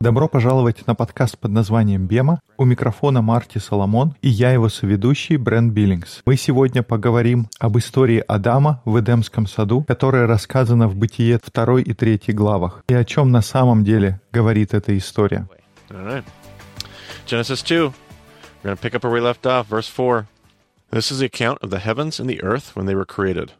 Добро пожаловать на подкаст под названием «Бема». У микрофона Марти Соломон и я его соведущий Брэн Биллингс. Мы сегодня поговорим об истории Адама в Эдемском саду, которая рассказана в Бытие 2 и 3 главах, и о чем на самом деле говорит эта история. All right. Genesis 2. We're going to pick up where we left off, verse 4. This is the account of the heavens and the earth when they were created.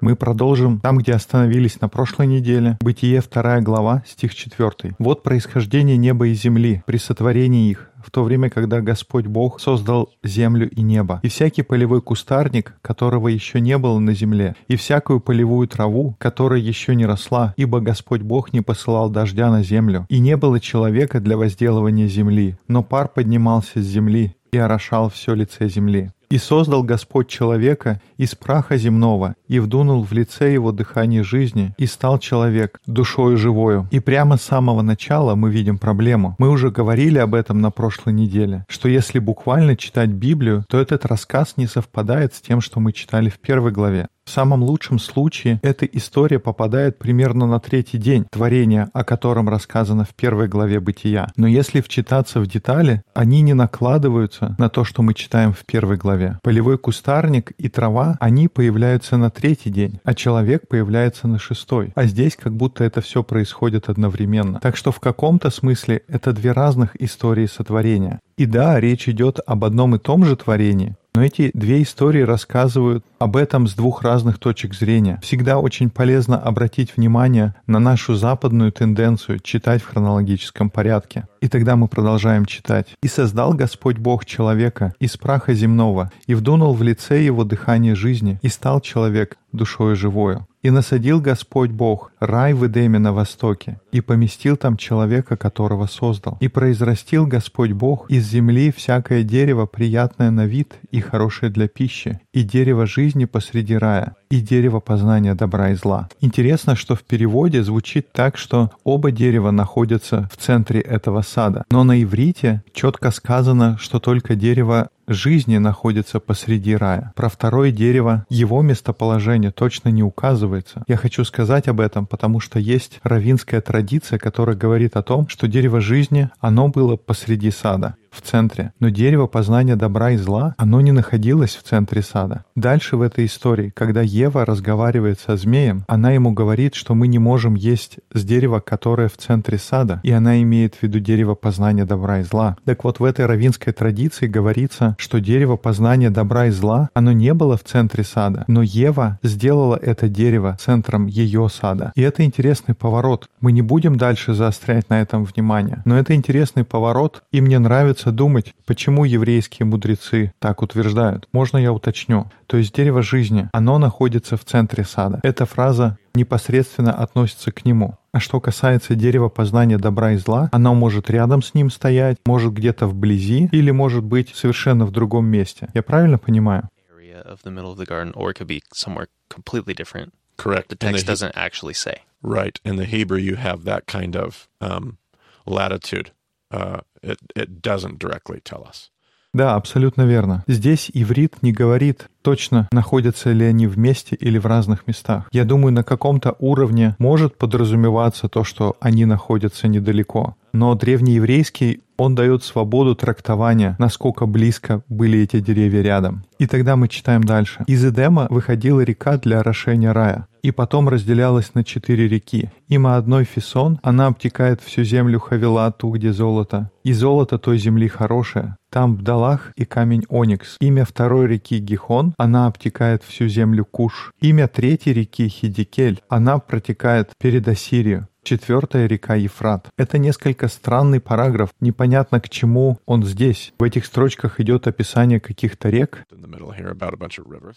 Мы продолжим там, где остановились на прошлой неделе. Бытие 2 глава, стих 4. «Вот происхождение неба и земли при сотворении их, в то время, когда Господь Бог создал землю и небо, и всякий полевой кустарник, которого еще не было на земле, и всякую полевую траву, которая еще не росла, ибо Господь Бог не посылал дождя на землю, и не было человека для возделывания земли, но пар поднимался с земли и орошал все лице земли. И создал Господь человека из праха земного, и вдунул в лице его дыхание жизни, и стал человек душою живою. И прямо с самого начала мы видим проблему. Мы уже говорили об этом на прошлой неделе, что если буквально читать Библию, то этот рассказ не совпадает с тем, что мы читали в первой главе. В самом лучшем случае эта история попадает примерно на третий день творения, о котором рассказано в первой главе Бытия. Но если вчитаться в детали, они не накладываются на то, что мы читаем в первой главе. Полевой кустарник и трава, они появляются на третий день, а человек появляется на шестой. А здесь как будто это все происходит одновременно. Так что в каком-то смысле это две разных истории сотворения. И да, речь идет об одном и том же творении, но эти две истории рассказывают об этом с двух разных точек зрения. Всегда очень полезно обратить внимание на нашу западную тенденцию читать в хронологическом порядке. И тогда мы продолжаем читать. «И создал Господь Бог человека из праха земного, и вдунул в лице его дыхание жизни, и стал человек душою живою. И насадил Господь Бог рай в Эдеме на востоке, и поместил там человека, которого создал. И произрастил Господь Бог из земли всякое дерево, приятное на вид и хорошее для пищи, и дерево жизни посреди рая, и дерево познания добра и зла. Интересно, что в переводе звучит так, что оба дерева находятся в центре этого сада. Но на иврите четко сказано, что только дерево жизни находится посреди рая. Про второе дерево, его местоположение точно не указывается. Я хочу сказать об этом, потому что есть равинская традиция, которая говорит о том, что дерево жизни, оно было посреди сада в центре. Но дерево познания добра и зла, оно не находилось в центре сада. Дальше в этой истории, когда Ева разговаривает со змеем, она ему говорит, что мы не можем есть с дерева, которое в центре сада, и она имеет в виду дерево познания добра и зла. Так вот, в этой равинской традиции говорится, что дерево познания добра и зла, оно не было в центре сада, но Ева сделала это дерево центром ее сада. И это интересный поворот. Мы не будем дальше заострять на этом внимание, но это интересный поворот, и мне нравится думать, почему еврейские мудрецы так утверждают. Можно я уточню? То есть дерево жизни, оно находится в центре сада. Эта фраза непосредственно относится к нему. А что касается дерева познания добра и зла, оно может рядом с ним стоять, может где-то вблизи или может быть совершенно в другом месте. Я правильно понимаю? area of the middle of the garden, or it could be somewhere completely different. Correct. The text He- doesn't actually say. Right. In the Hebrew, you have that kind of um, latitude. Uh, it, it doesn't directly tell us. Да, абсолютно верно. Здесь иврит не говорит точно, находятся ли они вместе или в разных местах. Я думаю, на каком-то уровне может подразумеваться то, что они находятся недалеко. Но древнееврейский, он дает свободу трактования, насколько близко были эти деревья рядом. И тогда мы читаем дальше. «Из Эдема выходила река для орошения рая, и потом разделялась на четыре реки. Има одной Фисон, она обтекает всю землю Хавила, ту, где золото. И золото той земли хорошее. Там Бдалах и камень Оникс. Имя второй реки Гихон, она обтекает всю землю Куш. Имя третьей реки Хидикель, она протекает перед Ассирию. Четвертая река Ефрат. Это несколько странный параграф, непонятно к чему он здесь. В этих строчках идет описание каких-то рек,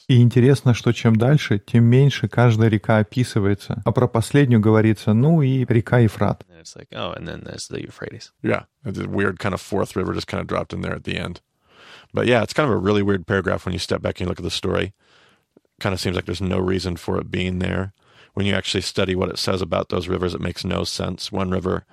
и интересно, что чем дальше, тем меньше каждая река описывается. А про последнюю говорится, ну и река Ефрат. Oh. Yeah. It's a weird kind of fourth river just kind of dropped in there at the end. But yeah, it's kind of a really weird paragraph when you step back and you look at the story. Kind of seems like there's no reason for it being there. When you actually study what it says about those rivers, it makes no sense. One river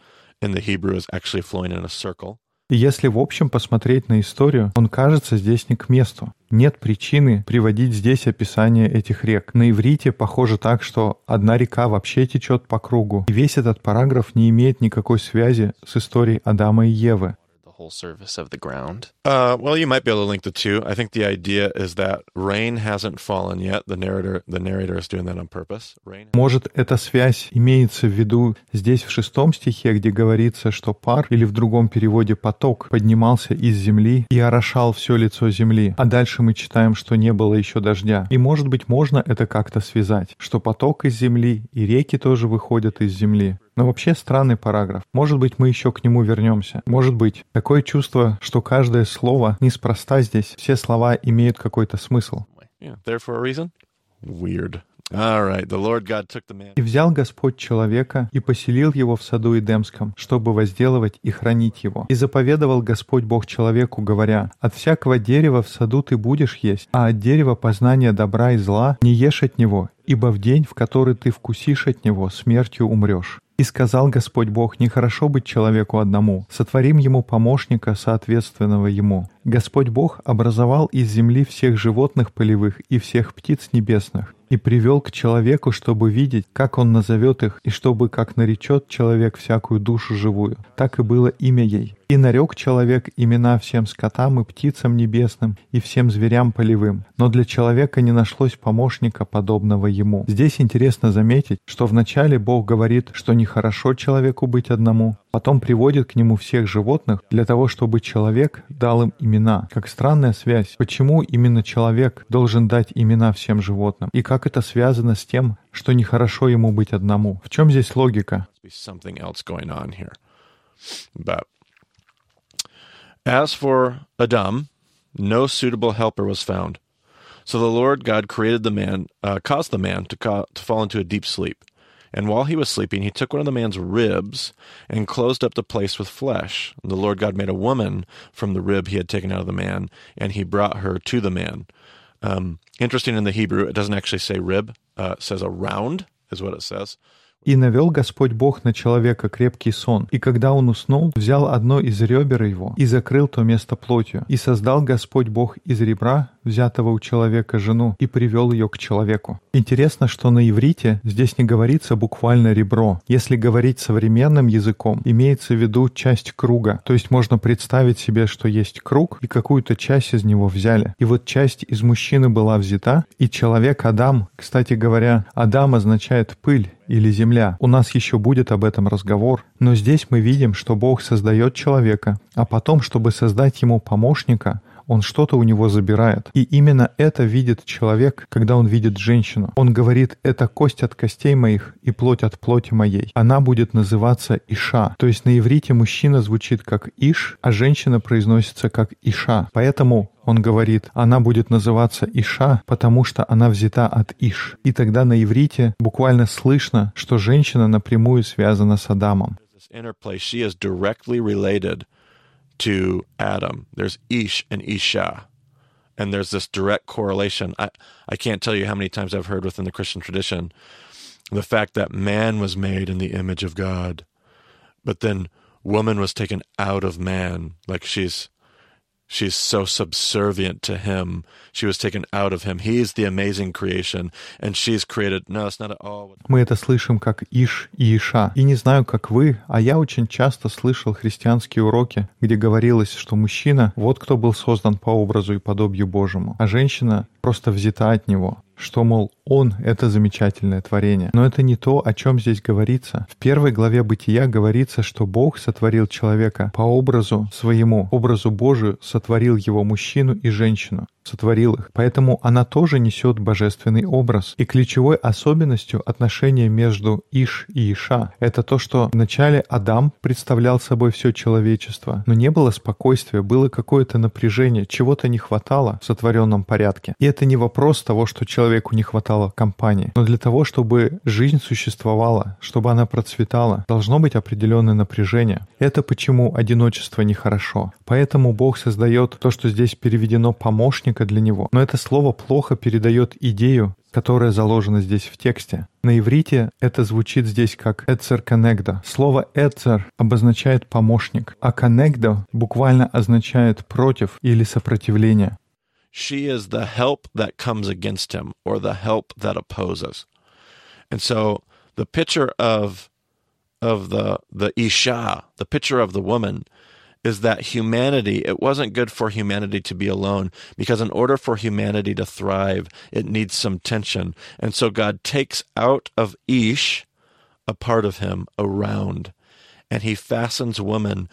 in the Hebrew is actually flowing in a circle. Если в общем посмотреть на историю, он кажется здесь не к месту. Нет причины приводить здесь описание этих рек. На иврите похоже так, что одна река вообще течет по кругу. И весь этот параграф не имеет никакой связи с историей Адама и Евы. Whole surface of the ground. Uh, well, you might be able to link the two. I think the idea is that rain hasn't fallen yet. The narrator, the narrator is doing that on purpose. Rain. Может, эта связь имеется в виду здесь в шестом стихе, где говорится, что пар, или в другом переводе поток, поднимался из земли и орошал все лицо земли. А дальше мы читаем, что не было еще дождя. И может быть, можно это как-то связать, что поток из земли и реки тоже выходят из земли. Но вообще странный параграф. Может быть, мы еще к нему вернемся. Может быть. Такое чувство, что каждое слово неспроста здесь. Все слова имеют какой-то смысл. Yeah, there for a reason. Weird. «И взял Господь человека и поселил его в саду Эдемском, чтобы возделывать и хранить его. И заповедовал Господь Бог человеку, говоря, «От всякого дерева в саду ты будешь есть, а от дерева познания добра и зла не ешь от него, ибо в день, в который ты вкусишь от него, смертью умрешь». И сказал Господь Бог, нехорошо быть человеку одному, сотворим ему помощника, соответственного ему. Господь Бог образовал из земли всех животных полевых и всех птиц небесных, и привел к человеку, чтобы видеть, как он назовет их, и чтобы, как наречет человек всякую душу живую. Так и было имя ей. И нарек человек имена всем скотам и птицам небесным, и всем зверям полевым. Но для человека не нашлось помощника, подобного ему. Здесь интересно заметить, что вначале Бог говорит, что нехорошо человеку быть одному, потом приводит к нему всех животных для того, чтобы человек дал им имена. Как странная связь. Почему именно человек должен дать имена всем животным? И как это связано с тем, что нехорошо ему быть одному? В чем здесь логика? as for Adam, no suitable helper was found. So the Lord God created the man, uh, caused the man to, ca- to fall into a deep sleep. And while he was sleeping, he took one of the man's ribs and closed up the place with flesh. And the Lord God made a woman from the rib he had taken out of the man, and he brought her to the man. Um, interesting in the Hebrew, it doesn't actually say rib, uh, it says a round, is what it says. «И навел Господь Бог на человека крепкий сон, и когда он уснул, взял одно из ребер его и закрыл то место плотью. И создал Господь Бог из ребра, взятого у человека, жену, и привел ее к человеку». Интересно, что на иврите здесь не говорится буквально ребро. Если говорить современным языком, имеется в виду часть круга. То есть можно представить себе, что есть круг, и какую-то часть из него взяли. И вот часть из мужчины была взята, и человек Адам, кстати говоря, Адам означает пыль, или земля. У нас еще будет об этом разговор, но здесь мы видим, что Бог создает человека, а потом, чтобы создать ему помощника, он что-то у него забирает. И именно это видит человек, когда он видит женщину. Он говорит, это кость от костей моих и плоть от плоти моей. Она будет называться Иша. То есть на иврите мужчина звучит как Иш, а женщина произносится как Иша. Поэтому он говорит, она будет называться Иша, потому что она взята от Иш. И тогда на иврите буквально слышно, что женщина напрямую связана с Адамом. To Adam. There's Ish and Isha. And there's this direct correlation. I, I can't tell you how many times I've heard within the Christian tradition the fact that man was made in the image of God, but then woman was taken out of man. Like she's she's so subservient to him. She was taken out of him. He's the amazing creation, and she's created. No, it's not at all. Мы это слышим как Иш и Иша. И не знаю, как вы, а я очень часто слышал христианские уроки, где говорилось, что мужчина — вот кто был создан по образу и подобию Божьему, а женщина просто взята от него что, мол, он — это замечательное творение. Но это не то, о чем здесь говорится. В первой главе Бытия говорится, что Бог сотворил человека по образу своему, образу Божию сотворил его мужчину и женщину сотворил их. Поэтому она тоже несет божественный образ. И ключевой особенностью отношения между Иш и Иша — это то, что вначале Адам представлял собой все человечество, но не было спокойствия, было какое-то напряжение, чего-то не хватало в сотворенном порядке. И это не вопрос того, что человеку не хватало компании, но для того, чтобы жизнь существовала, чтобы она процветала, должно быть определенное напряжение. Это почему одиночество нехорошо. Поэтому Бог создает то, что здесь переведено помощник для него. Но это слово плохо передает идею, которое заложено здесь в тексте. На иврите это звучит здесь как «эцер коннегда». Слово «эцер» обозначает «помощник», а «коннегда» буквально означает «против» или «сопротивление». She is the help that comes against him or the help that opposes. And so the picture of of the the Isha, the picture of the woman, is that humanity, it wasn't good for humanity to be alone because in order for humanity to thrive, it needs some tension. And so God takes out of Ish a part of him around and he fastens woman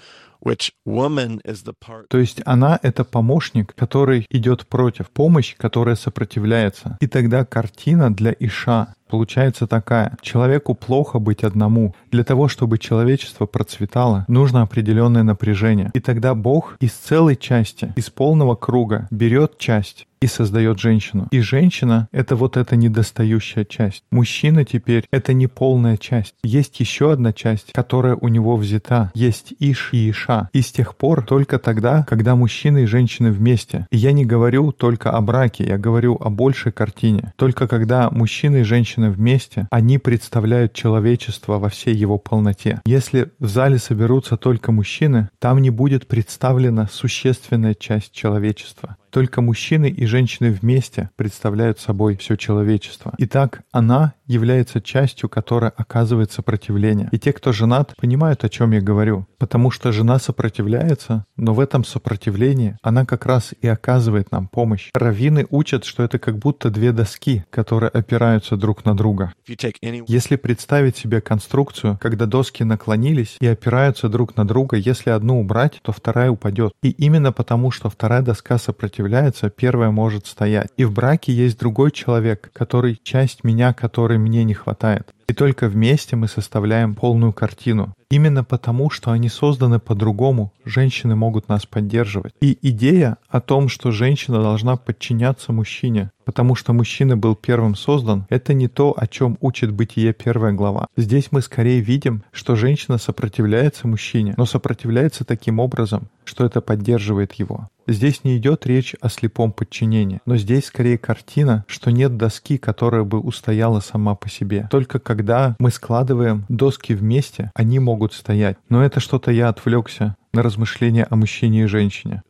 То есть она — это помощник, который идет против, помощь, которая сопротивляется. И тогда картина для Иша получается такая. Человеку плохо быть одному. Для того, чтобы человечество процветало, нужно определенное напряжение. И тогда Бог из целой части, из полного круга берет часть и создает женщину. И женщина — это вот эта недостающая часть. Мужчина теперь — это не полная часть. Есть еще одна часть, которая у него взята. Есть Иш и Иша. И с тех пор только тогда, когда мужчины и женщины вместе. И я не говорю только о браке, я говорю о большей картине. Только когда мужчины и женщины вместе, они представляют человечество во всей его полноте. Если в зале соберутся только мужчины, там не будет представлена существенная часть человечества. Только мужчины и женщины вместе представляют собой все человечество. Итак, она является частью, которая оказывает сопротивление. И те, кто женат, понимают, о чем я говорю. Потому что жена сопротивляется, но в этом сопротивлении она как раз и оказывает нам помощь. Раввины учат, что это как будто две доски, которые опираются друг на друга. Если представить себе конструкцию, когда доски наклонились и опираются друг на друга, если одну убрать, то вторая упадет. И именно потому, что вторая доска сопротивляется, первая может стоять. И в браке есть другой человек, который часть меня, которой мне не хватает. И только вместе мы составляем полную картину. Именно потому, что они созданы по-другому, женщины могут нас поддерживать. И идея о том, что женщина должна подчиняться мужчине, потому что мужчина был первым создан, это не то, о чем учит Бытие первая глава. Здесь мы скорее видим, что женщина сопротивляется мужчине, но сопротивляется таким образом, что это поддерживает его. Здесь не идет речь о слепом подчинении, но здесь скорее картина, что нет доски, которая бы устояла сама по себе. Только когда мы складываем доски вместе, они могут стоять. Но это что-то я отвлекся на размышления о мужчине и женщине.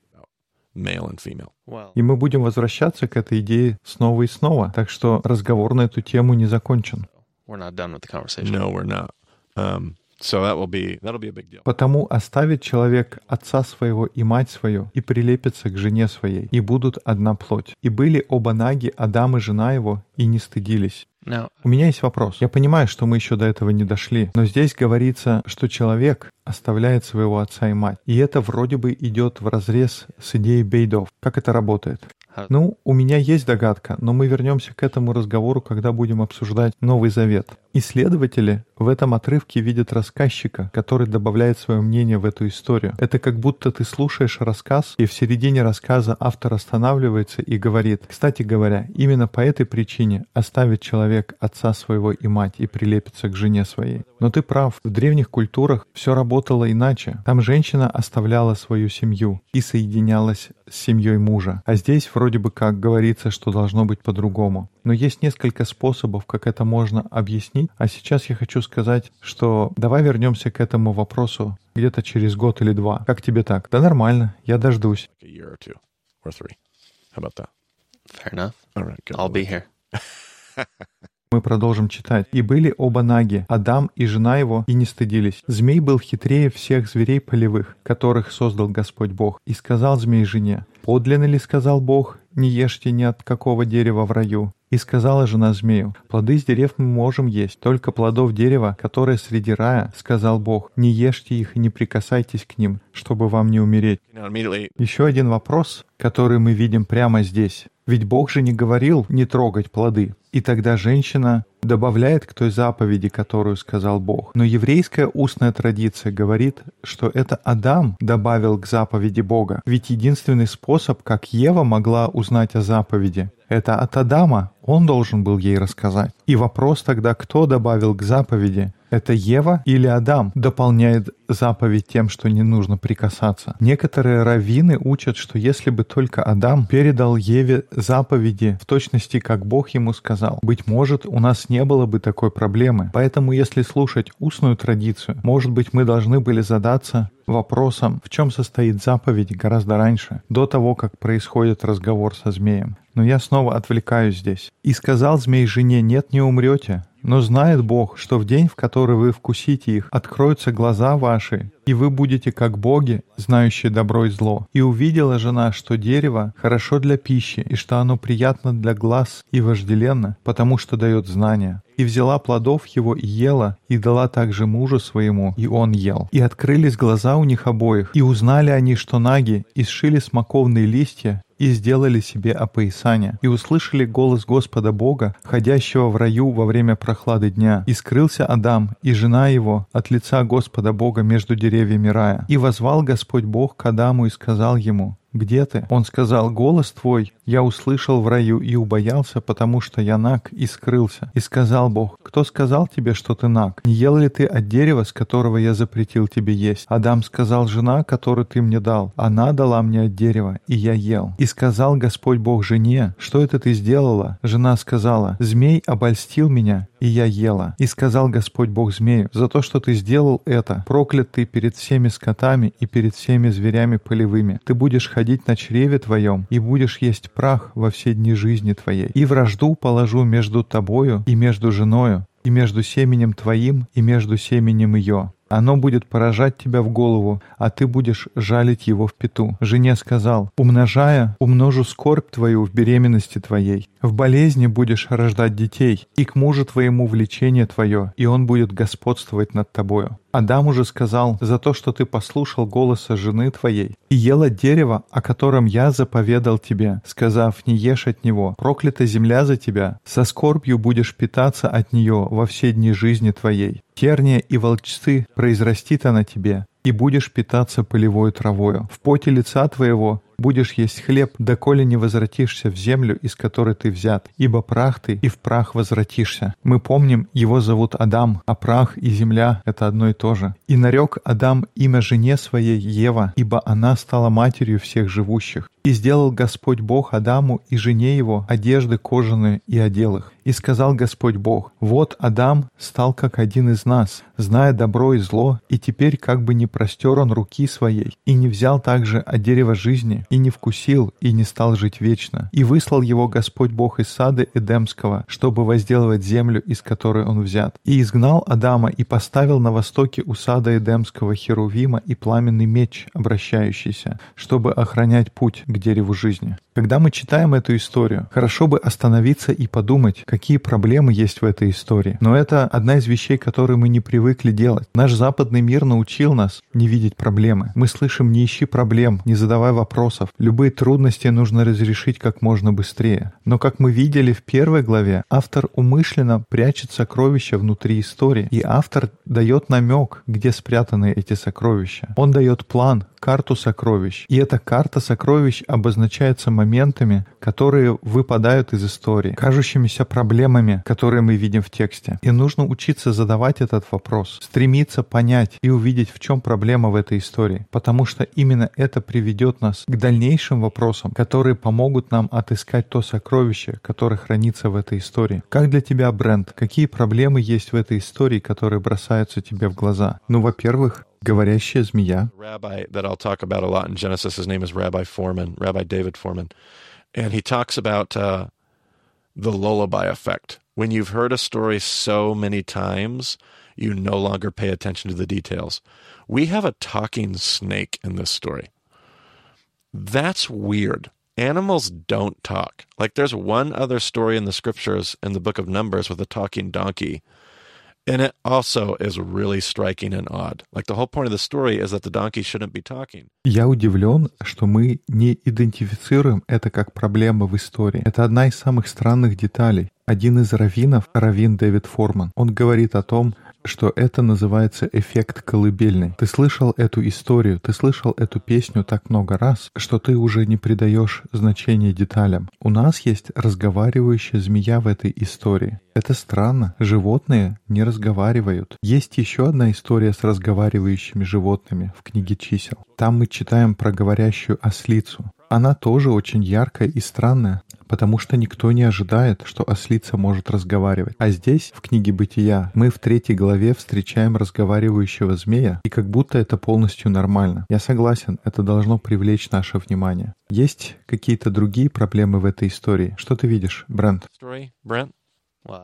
male and female. Well, И мы будем возвращаться к этой идее снова и снова. Так что разговор на эту тему не закончен. we're not done with the conversation. No, we're not. Um, so that will be that'll be a big deal. Потому оставит человек отца своего и мать свою, и прилепится к жене своей, и будут одна плоть. И были оба наги, Адам и жена его, и не стыдились. Now, У меня есть вопрос. Я понимаю, что мы еще до этого не дошли, но здесь говорится, что человек оставляет своего отца и мать. И это вроде бы идет в разрез с идеей бейдов. Как это работает? Ну, у меня есть догадка, но мы вернемся к этому разговору, когда будем обсуждать Новый Завет. Исследователи в этом отрывке видят рассказчика, который добавляет свое мнение в эту историю. Это как будто ты слушаешь рассказ, и в середине рассказа автор останавливается и говорит, кстати говоря, именно по этой причине оставит человек отца своего и мать и прилепится к жене своей. Но ты прав, в древних культурах все работало иначе. Там женщина оставляла свою семью и соединялась с семьей мужа. А здесь вроде бы как говорится, что должно быть по-другому. Но есть несколько способов, как это можно объяснить. А сейчас я хочу сказать, что давай вернемся к этому вопросу где-то через год или два. Как тебе так? Да нормально, я дождусь. Мы продолжим читать. «И были оба наги, Адам и жена его, и не стыдились. Змей был хитрее всех зверей полевых, которых создал Господь Бог. И сказал змей жене, «Подлинно ли, сказал Бог, не ешьте ни от какого дерева в раю?» И сказала жена змею, «Плоды с дерев мы можем есть, только плодов дерева, которое среди рая, сказал Бог, не ешьте их и не прикасайтесь к ним, чтобы вам не умереть». Еще один вопрос, который мы видим прямо здесь. Ведь Бог же не говорил не трогать плоды. И тогда женщина добавляет к той заповеди, которую сказал Бог. Но еврейская устная традиция говорит, что это Адам добавил к заповеди Бога. Ведь единственный способ, как Ева могла узнать о заповеди, это от Адама. Он должен был ей рассказать. И вопрос тогда, кто добавил к заповеди? Это Ева или Адам дополняет заповедь тем, что не нужно прикасаться. Некоторые раввины учат, что если бы только Адам передал Еве заповеди в точности, как Бог ему сказал, быть может, у нас не было бы такой проблемы. Поэтому, если слушать устную традицию, может быть, мы должны были задаться вопросом, в чем состоит заповедь гораздо раньше, до того, как происходит разговор со змеем. Но я снова отвлекаюсь здесь. «И сказал змей жене, нет, не умрете, но знает Бог, что в день, в который вы вкусите их, откроются глаза ваши, и вы будете как боги, знающие добро и зло. И увидела жена, что дерево хорошо для пищи, и что оно приятно для глаз и вожделенно, потому что дает знания. И взяла плодов его и ела, и дала также мужу своему, и он ел. И открылись глаза у них обоих, и узнали они, что наги, и сшили смоковные листья, и сделали себе опоясание, и услышали голос Господа Бога, ходящего в раю во время прохлады дня. И скрылся Адам и жена его от лица Господа Бога между деревьями рая. И возвал Господь Бог к Адаму и сказал ему, «Где ты?» Он сказал, «Голос твой я услышал в раю и убоялся, потому что я наг и скрылся». И сказал Бог, «Кто сказал тебе, что ты наг? Не ел ли ты от дерева, с которого я запретил тебе есть?» Адам сказал, «Жена, которую ты мне дал, она дала мне от дерева, и я ел». И сказал Господь Бог жене, «Что это ты сделала?» Жена сказала, «Змей обольстил меня, и я ела». И сказал Господь Бог змею, «За то, что ты сделал это, проклят ты перед всеми скотами и перед всеми зверями полевыми. Ты будешь ходить ходить на чреве твоем, и будешь есть прах во все дни жизни твоей. И вражду положу между тобою и между женою, и между семенем твоим и между семенем ее. Оно будет поражать тебя в голову, а ты будешь жалить его в пету. Жене сказал, умножая, умножу скорбь твою в беременности твоей. В болезни будешь рождать детей, и к мужу твоему влечение твое, и он будет господствовать над тобою. Адам уже сказал, за то, что ты послушал голоса жены твоей и ел от дерева, о котором я заповедал тебе, сказав, не ешь от него, проклята земля за тебя, со скорбью будешь питаться от нее во все дни жизни твоей. Терния и волчцы произрастит она тебе, и будешь питаться полевой травою. В поте лица твоего будешь есть хлеб, доколе не возвратишься в землю, из которой ты взят, ибо прах ты, и в прах возвратишься. Мы помним, его зовут Адам, а прах и земля — это одно и то же. И нарек Адам имя жене своей Ева, ибо она стала матерью всех живущих. И сделал Господь Бог Адаму и жене его одежды кожаные и одел их. И сказал Господь Бог, «Вот Адам стал как один из нас, зная добро и зло, и теперь как бы не простер он руки своей, и не взял также от дерева жизни, и не вкусил, и не стал жить вечно. И выслал его Господь Бог из сада Эдемского, чтобы возделывать землю, из которой он взят. И изгнал Адама и поставил на востоке у сада Эдемского Херувима и пламенный меч, обращающийся, чтобы охранять путь к дереву жизни. Когда мы читаем эту историю, хорошо бы остановиться и подумать, какие проблемы есть в этой истории. Но это одна из вещей, которые мы не привыкли делать. Наш западный мир научил нас не видеть проблемы. Мы слышим «не ищи проблем», «не задавай вопросов». Любые трудности нужно разрешить как можно быстрее. Но как мы видели в первой главе, автор умышленно прячет сокровища внутри истории. И автор дает намек, где спрятаны эти сокровища. Он дает план, карту сокровищ. И эта карта сокровищ обозначается моментами, которые выпадают из истории, кажущимися проблемами, которые мы видим в тексте. И нужно учиться задавать этот вопрос, стремиться понять и увидеть, в чем проблема в этой истории. Потому что именно это приведет нас к дальнейшим вопросам, которые помогут нам отыскать то сокровище, которое хранится в этой истории. Как для тебя, Брент, какие проблемы есть в этой истории, которые бросаются тебе в глаза? Ну, во-первых, говорящая змея. And he talks about uh, the lullaby effect. When you've heard a story so many times, you no longer pay attention to the details. We have a talking snake in this story. That's weird. Animals don't talk. Like there's one other story in the scriptures in the book of Numbers with a talking donkey. And it also is really striking and odd. Like the whole point of the story is that the donkey shouldn't be talking. Я удивлен, что мы не идентифицируем это как проблема в истории. Это одна из самых странных деталей. Один из раввинов, раввин Дэвид Форман, он говорит о том, что это называется эффект колыбельный. Ты слышал эту историю, ты слышал эту песню так много раз, что ты уже не придаешь значения деталям. У нас есть разговаривающая змея в этой истории. Это странно. Животные не разговаривают. Есть еще одна история с разговаривающими животными в книге чисел. Там мы читаем про говорящую ослицу. Она тоже очень яркая и странная потому что никто не ожидает, что ослица может разговаривать. А здесь, в книге «Бытия», мы в третьей главе встречаем разговаривающего змея, и как будто это полностью нормально. Я согласен, это должно привлечь наше внимание. Есть какие-то другие проблемы в этой истории? Что ты видишь, Брент? Brent?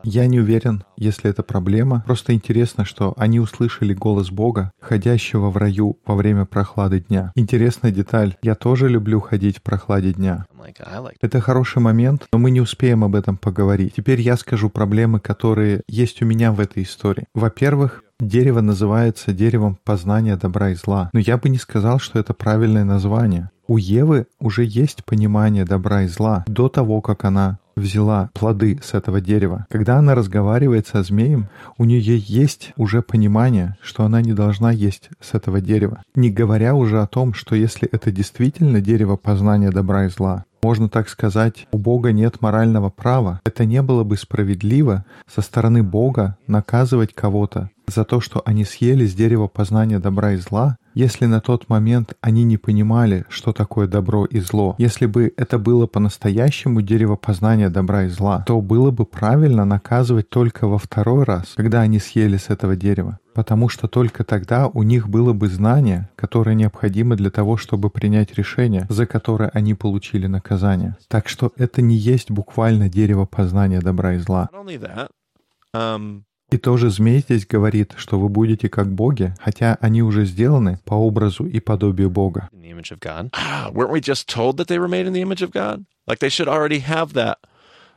Я не уверен, если это проблема. Просто интересно, что они услышали голос Бога, ходящего в раю во время прохлады дня. Интересная деталь. Я тоже люблю ходить в прохладе дня. Это хороший момент, но мы не успеем об этом поговорить. Теперь я скажу проблемы, которые есть у меня в этой истории. Во-первых, дерево называется деревом познания добра и зла. Но я бы не сказал, что это правильное название. У Евы уже есть понимание добра и зла до того, как она взяла плоды с этого дерева. Когда она разговаривает со змеем, у нее есть уже понимание, что она не должна есть с этого дерева. Не говоря уже о том, что если это действительно дерево познания добра и зла, можно так сказать, у Бога нет морального права. Это не было бы справедливо со стороны Бога наказывать кого-то за то, что они съели с дерева познания добра и зла, если на тот момент они не понимали, что такое добро и зло. Если бы это было по-настоящему дерево познания добра и зла, то было бы правильно наказывать только во второй раз, когда они съели с этого дерева. Потому что только тогда у них было бы знание, которое необходимо для того, чтобы принять решение, за которое они получили наказание. Так что это не есть буквально дерево познания добра и зла. Um, И тоже змей здесь говорит, что вы будете как боги, хотя они уже сделаны по образу и подобию Бога. ah? Like they should already have that.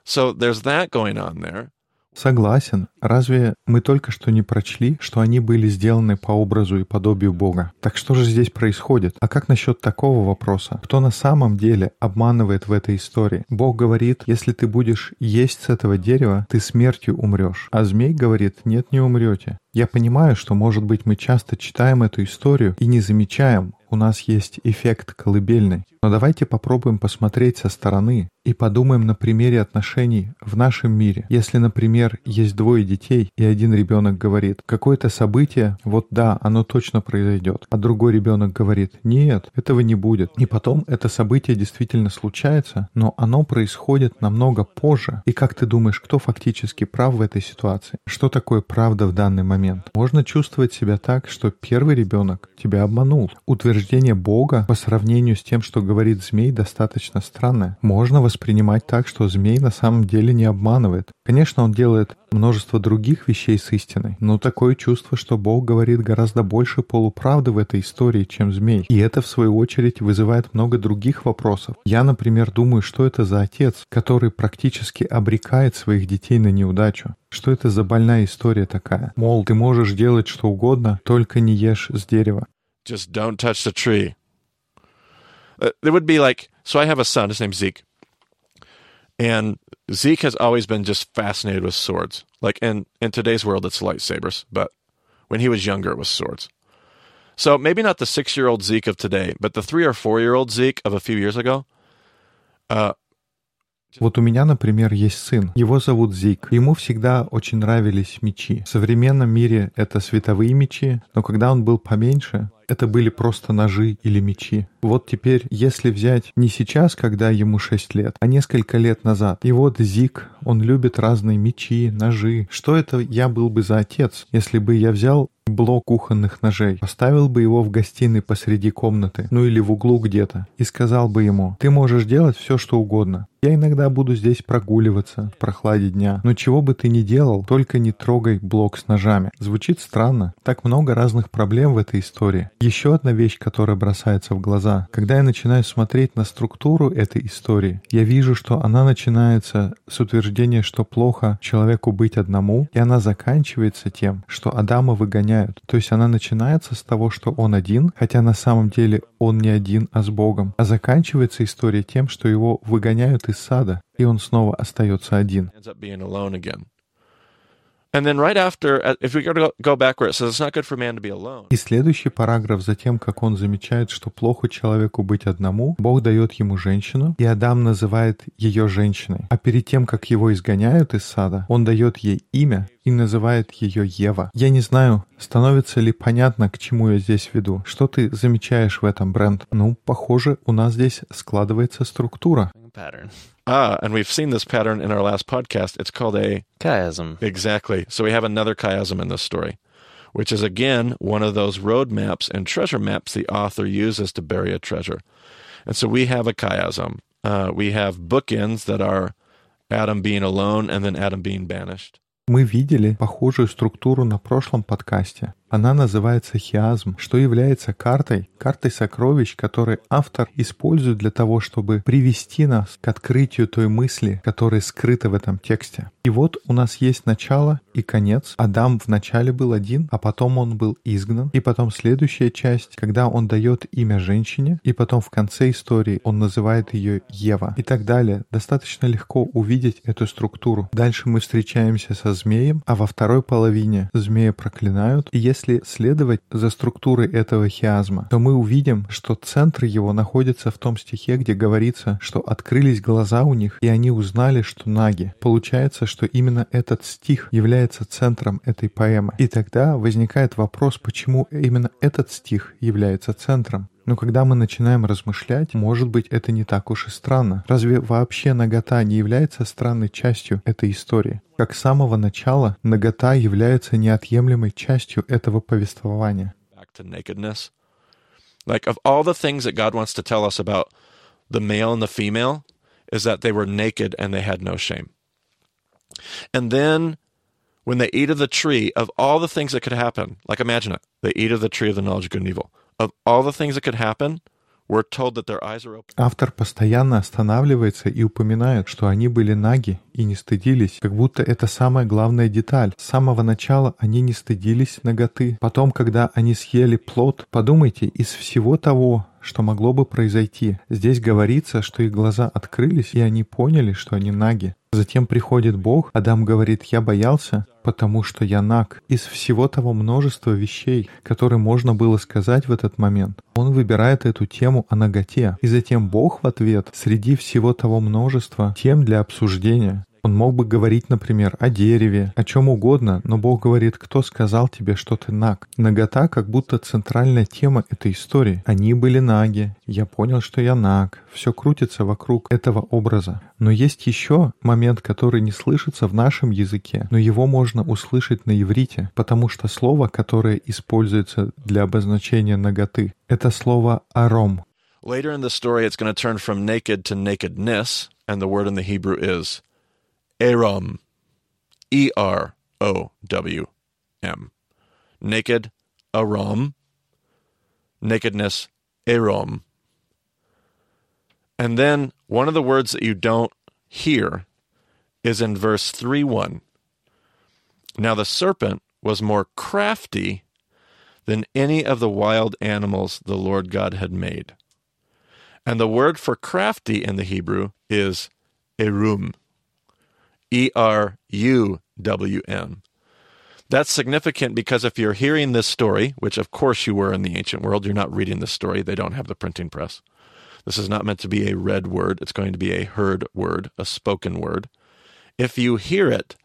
So there's that going on there. Согласен. Разве мы только что не прочли, что они были сделаны по образу и подобию Бога? Так что же здесь происходит? А как насчет такого вопроса? Кто на самом деле обманывает в этой истории? Бог говорит, если ты будешь есть с этого дерева, ты смертью умрешь. А змей говорит, нет, не умрете. Я понимаю, что, может быть, мы часто читаем эту историю и не замечаем, у нас есть эффект колыбельный. Но давайте попробуем посмотреть со стороны и подумаем на примере отношений в нашем мире. Если, например, есть двое детей, и один ребенок говорит, какое-то событие, вот да, оно точно произойдет, а другой ребенок говорит, нет, этого не будет. И потом это событие действительно случается, но оно происходит намного позже. И как ты думаешь, кто фактически прав в этой ситуации? Что такое правда в данный момент? Можно чувствовать себя так, что первый ребенок тебя обманул. Утверждение Бога по сравнению с тем, что говорит змей, достаточно странное. Можно воспринимать так, что змей на самом деле не обманывает. Конечно, он делает множество других вещей с истиной, но такое чувство, что Бог говорит гораздо больше полуправды в этой истории, чем змей. И это, в свою очередь, вызывает много других вопросов. Я, например, думаю, что это за отец, который практически обрекает своих детей на неудачу. Что это за больная история такая? Мол, ты можешь делать что угодно, только не ешь с дерева. Just don't touch the tree. Uh, there would be like, so I have a son, his name's Zeke. And Zeke has always been just fascinated with swords. Like in, in today's world, it's lightsabers, but when he was younger, it was swords. So maybe not the six year old Zeke of today, but the three or four year old Zeke of a few years ago. Uh, Вот у меня, например, есть сын. Его зовут Зик. Ему всегда очень нравились мечи. В современном мире это световые мечи, но когда он был поменьше, это были просто ножи или мечи. Вот теперь, если взять не сейчас, когда ему 6 лет, а несколько лет назад, и вот Зик, он любит разные мечи, ножи. Что это я был бы за отец, если бы я взял блок кухонных ножей, поставил бы его в гостиной посреди комнаты, ну или в углу где-то, и сказал бы ему, ты можешь делать все, что угодно. Я иногда буду здесь прогуливаться в прохладе дня, но чего бы ты ни делал, только не трогай блок с ножами. Звучит странно. Так много разных проблем в этой истории. Еще одна вещь, которая бросается в глаза. Когда я начинаю смотреть на структуру этой истории, я вижу, что она начинается с утверждения, что плохо человеку быть одному, и она заканчивается тем, что Адама выгоняют. То есть она начинается с того, что он один, хотя на самом деле он не один, а с Богом. А заканчивается история тем, что его выгоняют из сада, и он снова остается один. И следующий параграф за тем, как он замечает, что плохо человеку быть одному, Бог дает ему женщину, и Адам называет ее женщиной. А перед тем, как его изгоняют из сада, он дает ей имя и называет ее Ева. Я не знаю, становится ли понятно, к чему я здесь веду. Что ты замечаешь в этом, Брент? Ну, похоже, у нас здесь складывается структура. Pattern. Ah, and we've seen this pattern in our last podcast. It's called a Chiasm. exactly. So we have another chiasm in this story, which is again one of those road maps and treasure maps the author uses to bury a treasure. And so we have a chiasm. Uh, we have bookends that are Adam being alone and then Adam being banished. Мы видели похожую структуру на прошлом подкасте. Она называется хиазм, что является картой, картой сокровищ, которые автор использует для того, чтобы привести нас к открытию той мысли, которая скрыта в этом тексте. И вот у нас есть начало и конец. Адам вначале был один, а потом он был изгнан. И потом следующая часть, когда он дает имя женщине, и потом в конце истории он называет ее Ева. И так далее. Достаточно легко увидеть эту структуру. Дальше мы встречаемся со змеем, а во второй половине змея проклинают. И если следовать за структурой этого хиазма, то мы увидим, что центр его находится в том стихе, где говорится, что открылись глаза у них, и они узнали, что наги. Получается, что именно этот стих является центром этой поэмы. И тогда возникает вопрос, почему именно этот стих является центром. Но когда мы начинаем размышлять, может быть, это не так уж и странно. Разве вообще нагота не является странной частью этой истории? Как с самого начала нагота является неотъемлемой частью этого повествования. is that they were naked and they had no shame. And then when they eat of the tree, of all the things that could happen, like imagine it, they eat of the tree of the knowledge of good and evil. Автор постоянно останавливается и упоминает, что они были наги и не стыдились, как будто это самая главная деталь. С самого начала они не стыдились наготы. Потом, когда они съели плод, подумайте, из всего того, что могло бы произойти. Здесь говорится, что их глаза открылись, и они поняли, что они наги. Затем приходит Бог, Адам говорит, я боялся, потому что я наг. Из всего того множества вещей, которые можно было сказать в этот момент, он выбирает эту тему о наготе. И затем Бог в ответ, среди всего того множества тем для обсуждения, он мог бы говорить, например, о дереве, о чем угодно, но Бог говорит, кто сказал тебе, что ты наг? Нагота как будто центральная тема этой истории. Они были наги, я понял, что я наг. Все крутится вокруг этого образа. Но есть еще момент, который не слышится в нашем языке, но его можно услышать на иврите, потому что слово, которое используется для обозначения наготы, это слово «аром». Later in the story, it's going to turn from naked to nakedness, and the word in the Hebrew is erom. E R O W M. Naked, arom. Nakedness, erom. And then one of the words that you don't hear is in verse 3 1. Now the serpent was more crafty than any of the wild animals the Lord God had made. And the word for crafty in the Hebrew is erum. E R U W M. That's significant because if you're hearing this story, which of course you were in the ancient world, you're not reading this story, they don't have the printing press. This is not meant to be a read word, it's going to be a heard word, a spoken word. If you hear it,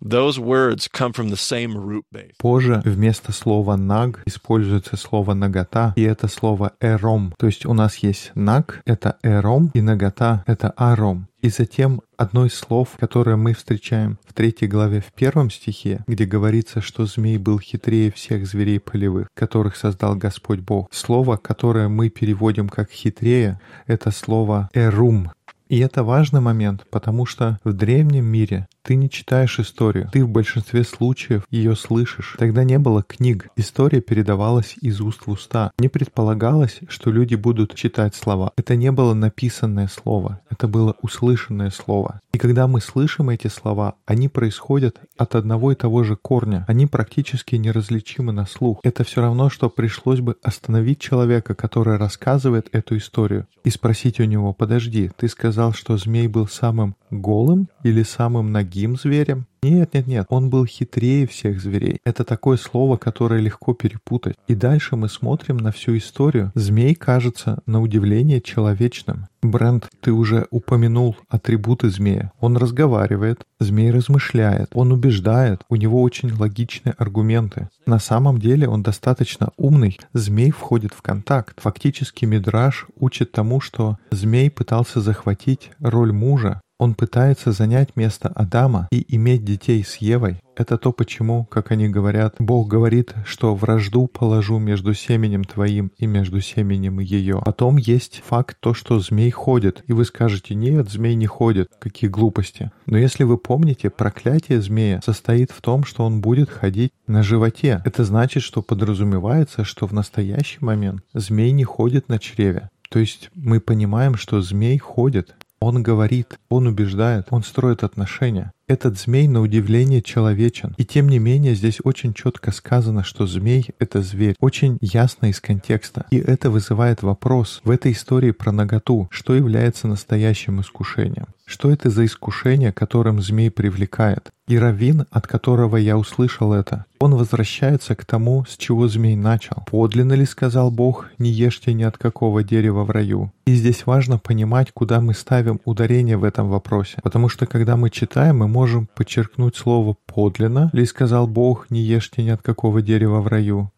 those words come from the same root base. Позже вместо слова «наг» используется слово «нагота», и это слово «эром». То есть у нас есть «наг» — это «эром», и «нагота» — это «аром». И затем одно из слов, которое мы встречаем в третьей главе в первом стихе, где говорится, что змей был хитрее всех зверей полевых, которых создал Господь Бог. Слово, которое мы переводим как «хитрее», это слово «эрум», и это важный момент, потому что в древнем мире Ты не читаешь историю. Ты в большинстве случаев ее слышишь. Тогда не было книг. История передавалась из уст в уста. Не предполагалось, что люди будут читать слова. Это не было написанное слово. Это было услышанное слово. И когда мы слышим эти слова, они происходят от одного и того же корня. Они практически неразличимы на слух. Это все равно, что пришлось бы остановить человека, который рассказывает эту историю, и спросить у него, подожди, ты сказал, что змей был самым голым или самым нагим зверем? Нет, нет, нет, он был хитрее всех зверей. Это такое слово, которое легко перепутать. И дальше мы смотрим на всю историю. Змей кажется на удивление человечным. Брент, ты уже упомянул атрибуты змея. Он разговаривает, змей размышляет, он убеждает, у него очень логичные аргументы. На самом деле он достаточно умный. Змей входит в контакт. Фактически Мидраш учит тому, что змей пытался захватить роль мужа, он пытается занять место Адама и иметь детей с Евой. Это то, почему, как они говорят, Бог говорит, что вражду положу между семенем твоим и между семенем ее. Потом есть факт то, что змей ходит. И вы скажете, нет, змей не ходит. Какие глупости. Но если вы помните, проклятие змея состоит в том, что он будет ходить на животе. Это значит, что подразумевается, что в настоящий момент змей не ходит на чреве. То есть мы понимаем, что змей ходит, он говорит, он убеждает, он строит отношения. Этот змей на удивление человечен. И тем не менее здесь очень четко сказано, что змей — это зверь. Очень ясно из контекста. И это вызывает вопрос в этой истории про наготу, что является настоящим искушением. Что это за искушение, которым змей привлекает? И раввин, от которого я услышал это, он возвращается к тому, с чего змей начал. «Подлинно ли, — сказал Бог, — не ешьте ни от какого дерева в раю?» И здесь важно понимать, куда мы ставим ударение в этом вопросе. Потому что когда мы читаем, мы можем подчеркнуть слово «подлинно», или сказал Бог, не ешьте ни от какого дерева в раю.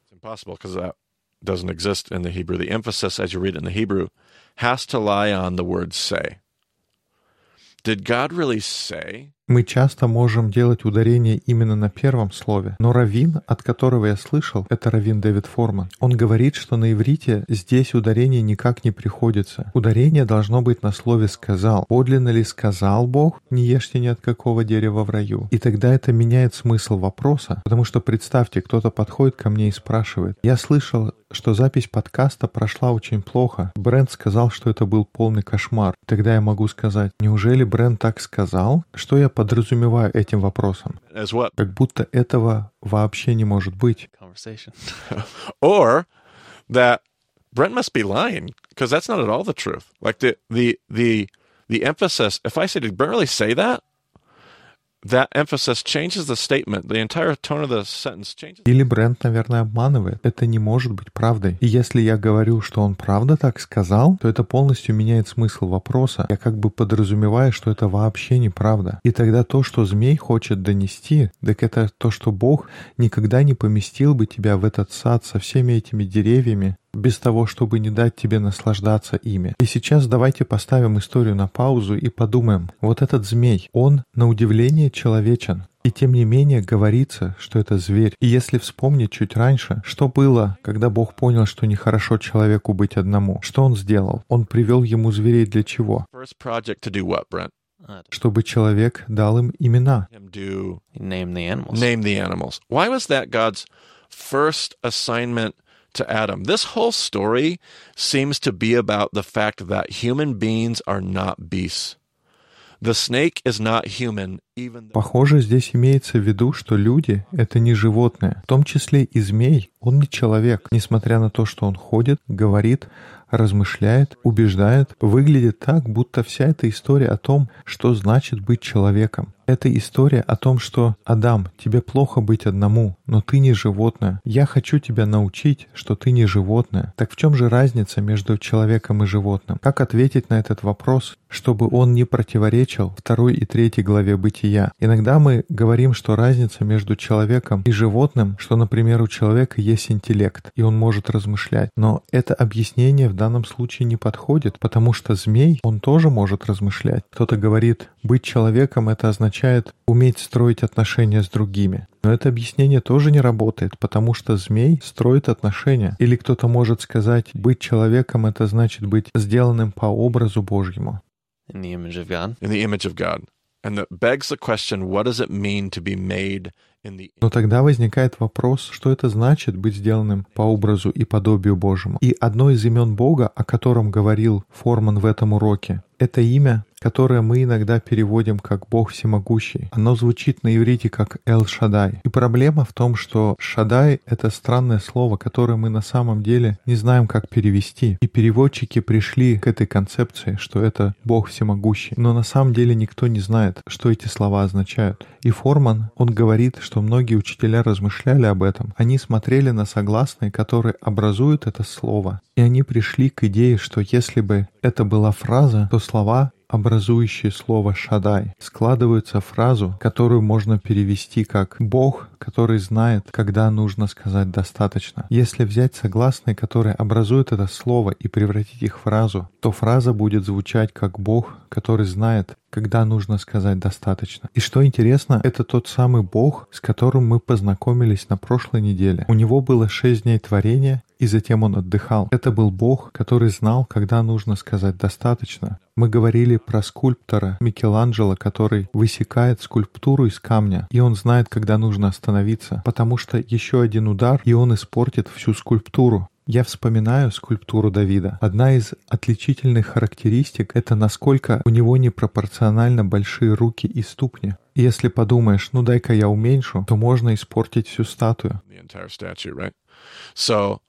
doesn't exist in the Hebrew. The emphasis, as you read it in the Hebrew, has to lie on the word say. Did God really say? Мы часто можем делать ударение именно на первом слове, но раввин, от которого я слышал, это раввин Дэвид Форман. Он говорит, что на иврите здесь ударение никак не приходится. Ударение должно быть на слове «сказал». Подлинно ли сказал Бог, не ешьте ни от какого дерева в раю? И тогда это меняет смысл вопроса, потому что представьте, кто-то подходит ко мне и спрашивает, я слышал, что запись подкаста прошла очень плохо. Бренд сказал, что это был полный кошмар. Тогда я могу сказать, неужели Бренд так сказал? Что я подразумеваю этим вопросом? Как будто этого вообще не может быть. Or that Brent must be lying, because that's not at all the truth. Like the the the the emphasis. If I say, did Brent really say that? Или Брент, наверное, обманывает. Это не может быть правдой. И если я говорю, что он правда так сказал, то это полностью меняет смысл вопроса. Я как бы подразумеваю, что это вообще неправда. И тогда то, что змей хочет донести, так это то, что Бог никогда не поместил бы тебя в этот сад со всеми этими деревьями, без того, чтобы не дать тебе наслаждаться ими. И сейчас давайте поставим историю на паузу и подумаем, вот этот змей, он на удивление человечен. И тем не менее говорится, что это зверь. И если вспомнить чуть раньше, что было, когда Бог понял, что нехорошо человеку быть одному, что он сделал? Он привел ему зверей для чего? Чтобы человек дал им имена. Name the animals. Name the animals. Why was that God's first assignment to Adam. This whole story seems to be about the fact that human beings are not beasts. The snake is not human, even. Похоже, здесь имеется в виду, что люди — это не животные. В том числе и змей, он не человек. Несмотря на то, что он ходит, говорит, размышляет, убеждает, выглядит так, будто вся эта история о том, что значит быть человеком. Это история о том, что «Адам, тебе плохо быть одному, но ты не животное. Я хочу тебя научить, что ты не животное». Так в чем же разница между человеком и животным? Как ответить на этот вопрос, чтобы он не противоречил второй и третьей главе бытия? Иногда мы говорим, что разница между человеком и животным, что, например, у человека есть интеллект, и он может размышлять. Но это объяснение в данном случае не подходит, потому что змей, он тоже может размышлять. Кто-то говорит, быть человеком — это означает означает уметь строить отношения с другими. Но это объяснение тоже не работает, потому что змей строит отношения. Или кто-то может сказать, быть человеком — это значит быть сделанным по образу Божьему. In the image of God. In the image of God. And that begs the question what does it mean to be made Но тогда возникает вопрос, что это значит быть сделанным по образу и подобию Божьему. И одно из имен Бога, о котором говорил Форман в этом уроке, это имя, которое мы иногда переводим как «Бог всемогущий». Оно звучит на иврите как «Эл Шадай». И проблема в том, что «Шадай» — это странное слово, которое мы на самом деле не знаем, как перевести. И переводчики пришли к этой концепции, что это «Бог всемогущий». Но на самом деле никто не знает, что эти слова означают. И Форман, он говорит, что многие учителя размышляли об этом. Они смотрели на согласные, которые образуют это слово. И они пришли к идее, что если бы это была фраза, то слова образующие слово «шадай», складываются в фразу, которую можно перевести как «Бог, который знает, когда нужно сказать достаточно». Если взять согласные, которые образуют это слово, и превратить их в фразу, то фраза будет звучать как «Бог, который знает, когда нужно сказать достаточно. И что интересно, это тот самый Бог, с которым мы познакомились на прошлой неделе. У него было шесть дней творения, и затем он отдыхал. Это был Бог, который знал, когда нужно сказать «достаточно». Мы говорили про скульптора Микеланджело, который высекает скульптуру из камня, и он знает, когда нужно остановиться, потому что еще один удар, и он испортит всю скульптуру. Я вспоминаю скульптуру Давида. Одна из отличительных характеристик — это насколько у него непропорционально большие руки и ступни. И если подумаешь, ну дай-ка я уменьшу, то можно испортить всю статую. So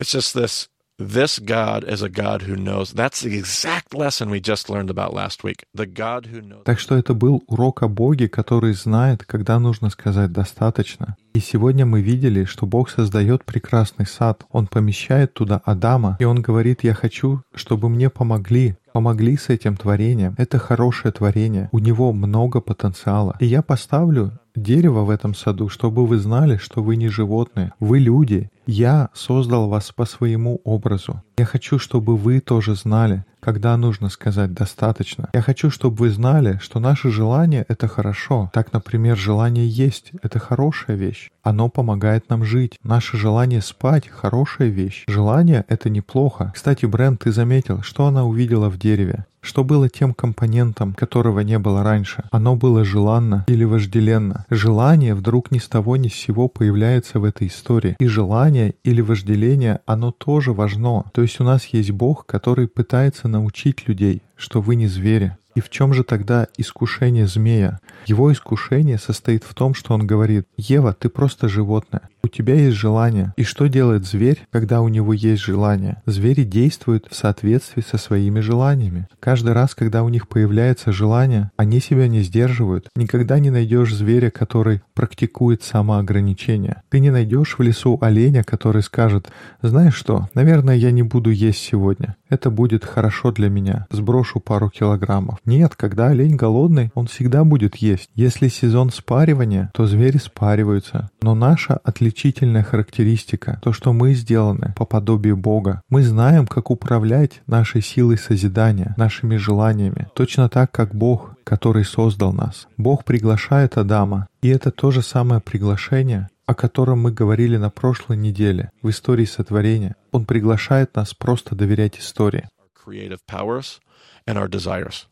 it's just this this God is a God who knows. That's the exact lesson we just learned about last week. The God who knows. Так что это был урок о Боге, который знает, когда нужно сказать «достаточно». И сегодня мы видели, что Бог создает прекрасный сад. Он помещает туда Адама, и Он говорит, я хочу, чтобы мне помогли, помогли с этим творением. Это хорошее творение. У него много потенциала. И я поставлю дерево в этом саду, чтобы вы знали, что вы не животные. Вы люди. Я создал вас по своему образу. Я хочу, чтобы вы тоже знали, когда нужно сказать «достаточно». Я хочу, чтобы вы знали, что наше желание — это хорошо. Так, например, желание есть — это хорошая вещь. Оно помогает нам жить. Наше желание спать — хорошая вещь. Желание — это неплохо. Кстати, Брент, ты заметил, что она увидела в дереве? Что было тем компонентом, которого не было раньше? Оно было желанно или вожделенно? Желание вдруг ни с того ни с сего появляется в этой истории. И желание или вожделение, оно тоже важно. То есть у нас есть Бог, который пытается научить людей, что вы не звери. И в чем же тогда искушение змея? Его искушение состоит в том, что он говорит, «Ева, ты просто животное. У тебя есть желание». И что делает зверь, когда у него есть желание? Звери действуют в соответствии со своими желаниями. Каждый раз, когда у них появляется желание, они себя не сдерживают. Никогда не найдешь зверя, который практикует самоограничение. Ты не найдешь в лесу оленя, который скажет, «Знаешь что, наверное, я не буду есть сегодня. Это будет хорошо для меня. Сброшу пару килограммов». Нет, когда олень голодный, он всегда будет есть. Если сезон спаривания, то звери спариваются. Но наша отличительная характеристика, то, что мы сделаны по подобию Бога. Мы знаем, как управлять нашей силой созидания, нашими желаниями. Точно так, как Бог, который создал нас. Бог приглашает Адама. И это то же самое приглашение, о котором мы говорили на прошлой неделе в истории сотворения. Он приглашает нас просто доверять истории. Our creative powers and our desires,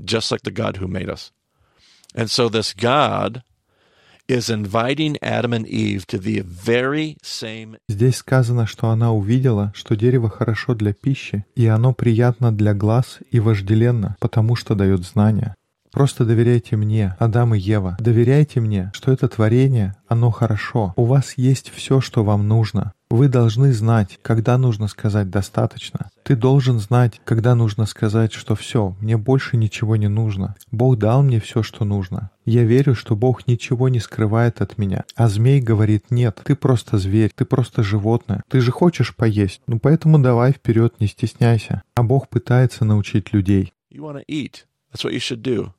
just like the God who made us. And so this God is inviting Adam and Eve to the very same Здесь сказано, что она увидела, что дерево хорошо для пищи, и оно приятно для глаз и вожделенно, потому что дает знания. Просто доверяйте мне, Адам и Ева. Доверяйте мне, что это творение, оно хорошо. У вас есть все, что вам нужно. Вы должны знать, когда нужно сказать «достаточно». Ты должен знать, когда нужно сказать, что все, мне больше ничего не нужно. Бог дал мне все, что нужно. Я верю, что Бог ничего не скрывает от меня. А змей говорит, нет, ты просто зверь, ты просто животное. Ты же хочешь поесть, ну поэтому давай вперед, не стесняйся. А Бог пытается научить людей. You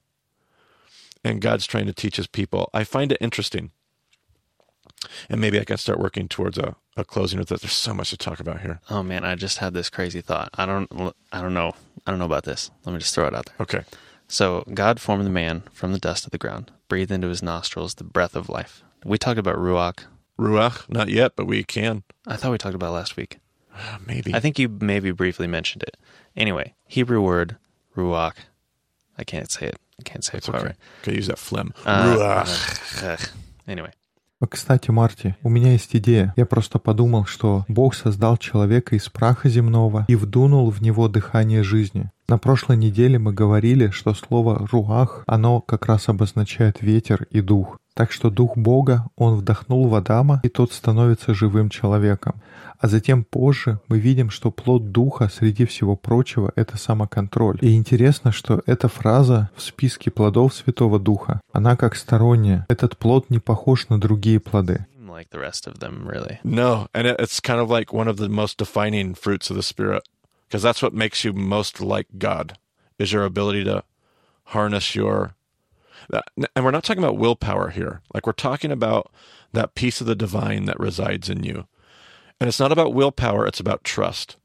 And God's trying to teach his people. I find it interesting. And maybe I can start working towards a, a closing with this. There's so much to talk about here. Oh man, I just had this crazy thought. I don't I don't know. I don't know about this. Let me just throw it out there. Okay. So God formed the man from the dust of the ground, breathed into his nostrils the breath of life. We talked about ruach. Ruach, not yet, but we can. I thought we talked about it last week. Maybe. I think you maybe briefly mentioned it. Anyway, Hebrew word ruach I can't say it. I can't say It's it quite okay. right. Okay, use that phlegm. Uh, Ruach. ugh. anyway, А, Кстати, Марти, у меня есть идея. Я просто подумал, что Бог создал человека из праха земного и вдунул в него дыхание жизни. На прошлой неделе мы говорили, что слово «руах», оно как раз обозначает ветер и дух. Так что дух Бога, он вдохнул в Адама, и тот становится живым человеком. А затем позже мы видим, что плод духа, среди всего прочего, это самоконтроль. И интересно, что эта фраза в списке плодов Святого Духа, она как сторонняя. Этот плод не похож на другие плоды. like the rest of them, really. No, and it, it's kind of like one of the most defining fruits of the Spirit, because that's what makes you most like God, is your ability to harness your. And we're not talking about willpower here. Like we're talking about that piece of the divine that resides in you. And it's not about willpower, it's about trust.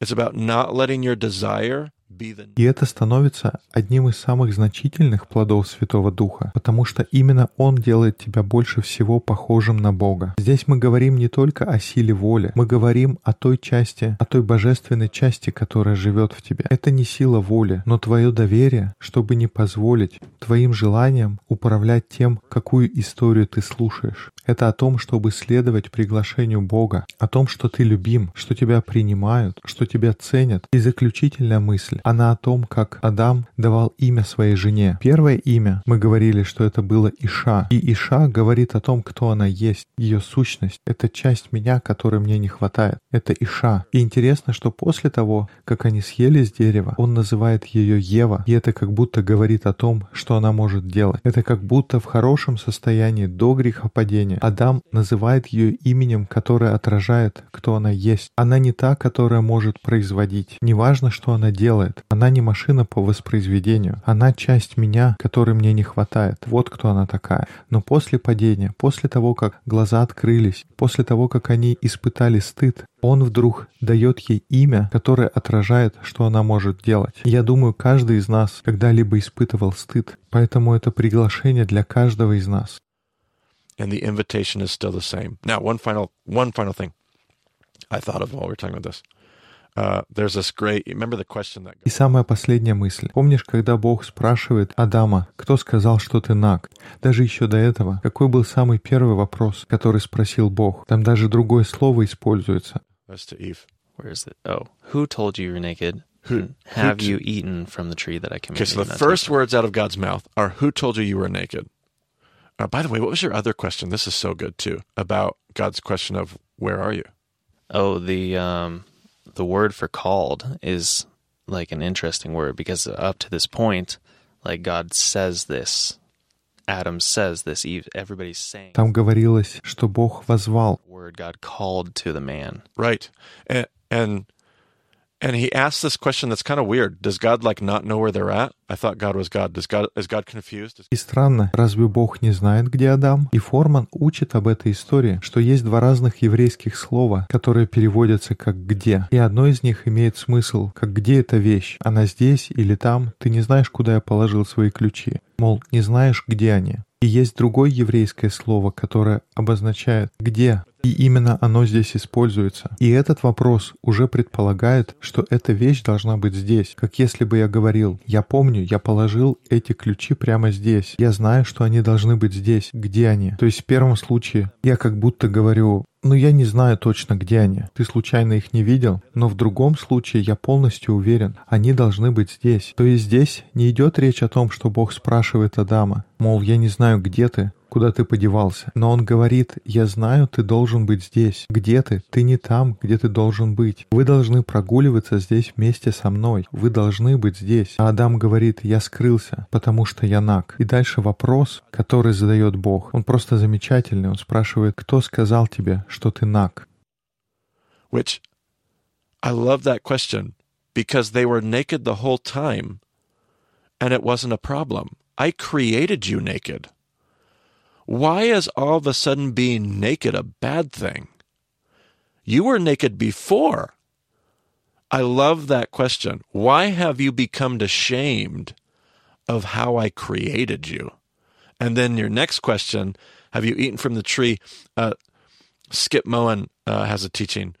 It's about not letting your desire. И это становится одним из самых значительных плодов Святого Духа, потому что именно Он делает тебя больше всего похожим на Бога. Здесь мы говорим не только о силе воли, мы говорим о той части, о той божественной части, которая живет в тебе. Это не сила воли, но твое доверие, чтобы не позволить твоим желаниям управлять тем, какую историю ты слушаешь. Это о том, чтобы следовать приглашению Бога, о том, что ты любим, что тебя принимают, что тебя ценят. И заключительная мысль, она о том, как Адам давал имя своей жене. Первое имя, мы говорили, что это было Иша. И Иша говорит о том, кто она есть, ее сущность. Это часть меня, которой мне не хватает. Это Иша. И интересно, что после того, как они съели с дерева, он называет ее Ева. И это как будто говорит о том, что она может делать. Это как будто в хорошем состоянии до грехопадения Адам называет ее именем, которое отражает, кто она есть. Она не та, которая может производить. Неважно, что она делает. Она не машина по воспроизведению. Она часть меня, которой мне не хватает. Вот кто она такая. Но после падения, после того, как глаза открылись, после того, как они испытали стыд, он вдруг дает ей имя, которое отражает, что она может делать. Я думаю, каждый из нас когда-либо испытывал стыд, поэтому это приглашение для каждого из нас. and the invitation is still the same. Now, one final one final thing I thought of while we were talking about this. И самая последняя мысль. Помнишь, когда Бог спрашивает Адама, кто сказал, что ты наг? Даже еще до этого, какой был самый первый вопрос, который спросил Бог? Там даже другое слово используется. that's to Eve. Where is it? Oh, who told you you're naked? Who- And Have who t- you eaten from the tree that I Okay, commanded? so you the not to first eat from? words out of God's mouth are, "Who told you you were naked?" Uh, by the way, what was your other question? This is so good too about God's question of "Where are you?" Oh, the um, the word for called is like an interesting word because up to this point, like God says this, Adam says this, Eve, everybody's saying Там говорилось, что Бог возвал. the word God called to the man. Right, and and and he asked this question that's kind of weird. Does God like not know where they're at? I thought God was God. Does God is God confused? Is- И странно, разве Бог не знает, где Адам? И Форман учит об этой истории, что есть два разных еврейских слова, которые переводятся как «где». И одно из них имеет смысл, как «где эта вещь?» Она здесь или там? Ты не знаешь, куда я положил свои ключи. Мол, не знаешь, где они. И есть другое еврейское слово, которое обозначает «где?». И именно оно здесь используется. И этот вопрос уже предполагает, что эта вещь должна быть здесь. Как если бы я говорил, я помню, я положил эти ключи прямо здесь. Я знаю, что они должны быть здесь. Где они? То есть в первом случае я как будто говорю, ну я не знаю точно, где они. Ты случайно их не видел? Но в другом случае я полностью уверен, они должны быть здесь. То есть здесь не идет речь о том, что Бог спрашивает Адама, мол, я не знаю, где ты, куда ты подевался. Но он говорит, я знаю, ты должен быть здесь. Где ты? Ты не там, где ты должен быть. Вы должны прогуливаться здесь вместе со мной. Вы должны быть здесь. А Адам говорит, я скрылся, потому что я наг. И дальше вопрос, который задает Бог. Он просто замечательный. Он спрашивает, кто сказал тебе, что ты наг? Which I love that question because they were naked the whole time and it wasn't a problem. I created you naked. Why is all of a sudden being naked a bad thing? You were naked before. I love that question. Why have you become ashamed of how I created you? And then your next question Have you eaten from the tree? Uh, Skip Moen uh, has a teaching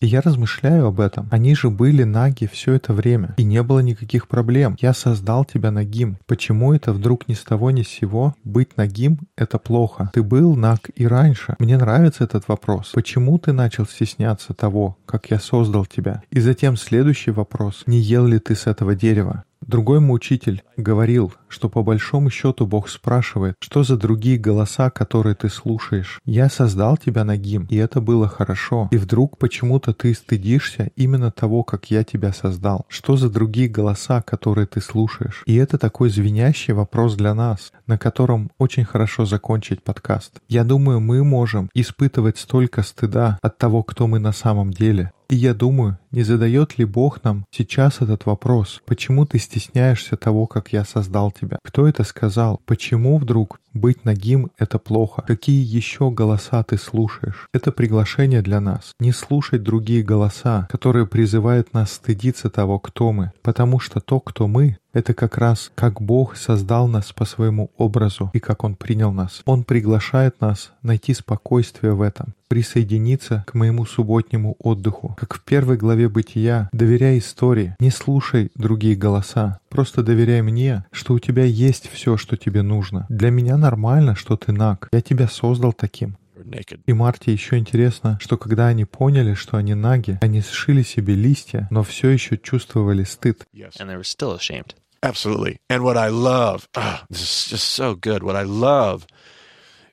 И я размышляю об этом. Они же были наги все это время, и не было никаких проблем. Я создал тебя нагим. Почему это вдруг ни с того ни с сего? Быть нагим — это плохо. Ты был наг и раньше. Мне нравится этот вопрос. Почему ты начал стесняться того, как я создал тебя? И затем следующий вопрос. Не ел ли ты с этого дерева? Другой мой учитель говорил, что по большому счету Бог спрашивает, что за другие голоса, которые ты слушаешь. Я создал тебя нагим, и это было хорошо. И вдруг почему-то ты стыдишься именно того, как я тебя создал. Что за другие голоса, которые ты слушаешь? И это такой звенящий вопрос для нас, на котором очень хорошо закончить подкаст. Я думаю, мы можем испытывать столько стыда от того, кто мы на самом деле, и я думаю, не задает ли Бог нам сейчас этот вопрос? Почему ты стесняешься того, как я создал тебя? Кто это сказал? Почему вдруг быть нагим — это плохо? Какие еще голоса ты слушаешь? Это приглашение для нас. Не слушать другие голоса, которые призывают нас стыдиться того, кто мы. Потому что то, кто мы, это как раз как Бог создал нас по своему образу и как Он принял нас. Он приглашает нас найти спокойствие в этом, присоединиться к моему субботнему отдыху. Как в первой главе Бытия, доверяй истории, не слушай другие голоса, просто доверяй мне, что у тебя есть все, что тебе нужно. Для меня нормально, что ты наг. Я тебя создал таким. "You're naked." И Марте еще интересно, что когда они поняли, что они наги, они сшили себе листья, но все еще чувствовали стыд. Yes. And they were still ashamed. Absolutely. And what I love, ah, this is just so good. What I love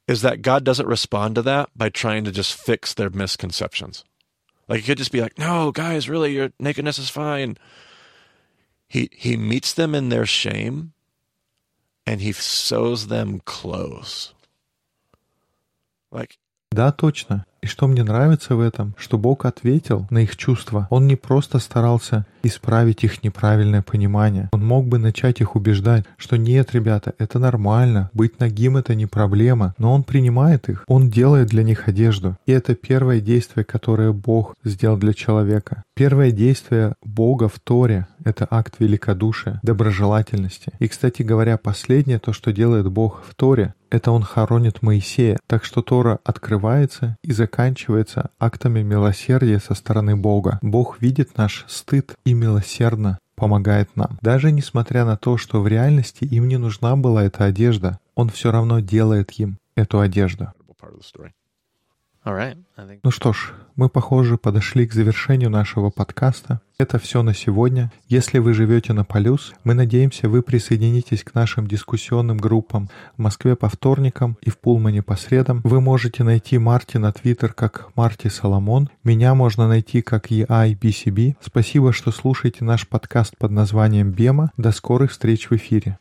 is that God doesn't respond to that by trying to just fix their misconceptions. Like he could just be like, "No, guys, really, your nakedness is fine." He he meets them in their shame, and he sews them clothes. Да, точно. И что мне нравится в этом, что Бог ответил на их чувства. Он не просто старался исправить их неправильное понимание. Он мог бы начать их убеждать, что нет, ребята, это нормально, быть нагим — это не проблема. Но Он принимает их, Он делает для них одежду. И это первое действие, которое Бог сделал для человека. Первое действие Бога в Торе — это акт великодушия, доброжелательности. И, кстати говоря, последнее, то, что делает Бог в Торе, это он хоронит Моисея. Так что Тора открывается и заканчивается актами милосердия со стороны Бога. Бог видит наш стыд и милосердно помогает нам. Даже несмотря на то, что в реальности им не нужна была эта одежда, он все равно делает им эту одежду. Ну что ж, мы, похоже, подошли к завершению нашего подкаста. Это все на сегодня. Если вы живете на Полюс, мы надеемся, вы присоединитесь к нашим дискуссионным группам в Москве по вторникам и в Пулмане по средам. Вы можете найти Марти на Твиттер как Марти Соломон. Меня можно найти как EIBCB. Спасибо, что слушаете наш подкаст под названием «Бема». До скорых встреч в эфире.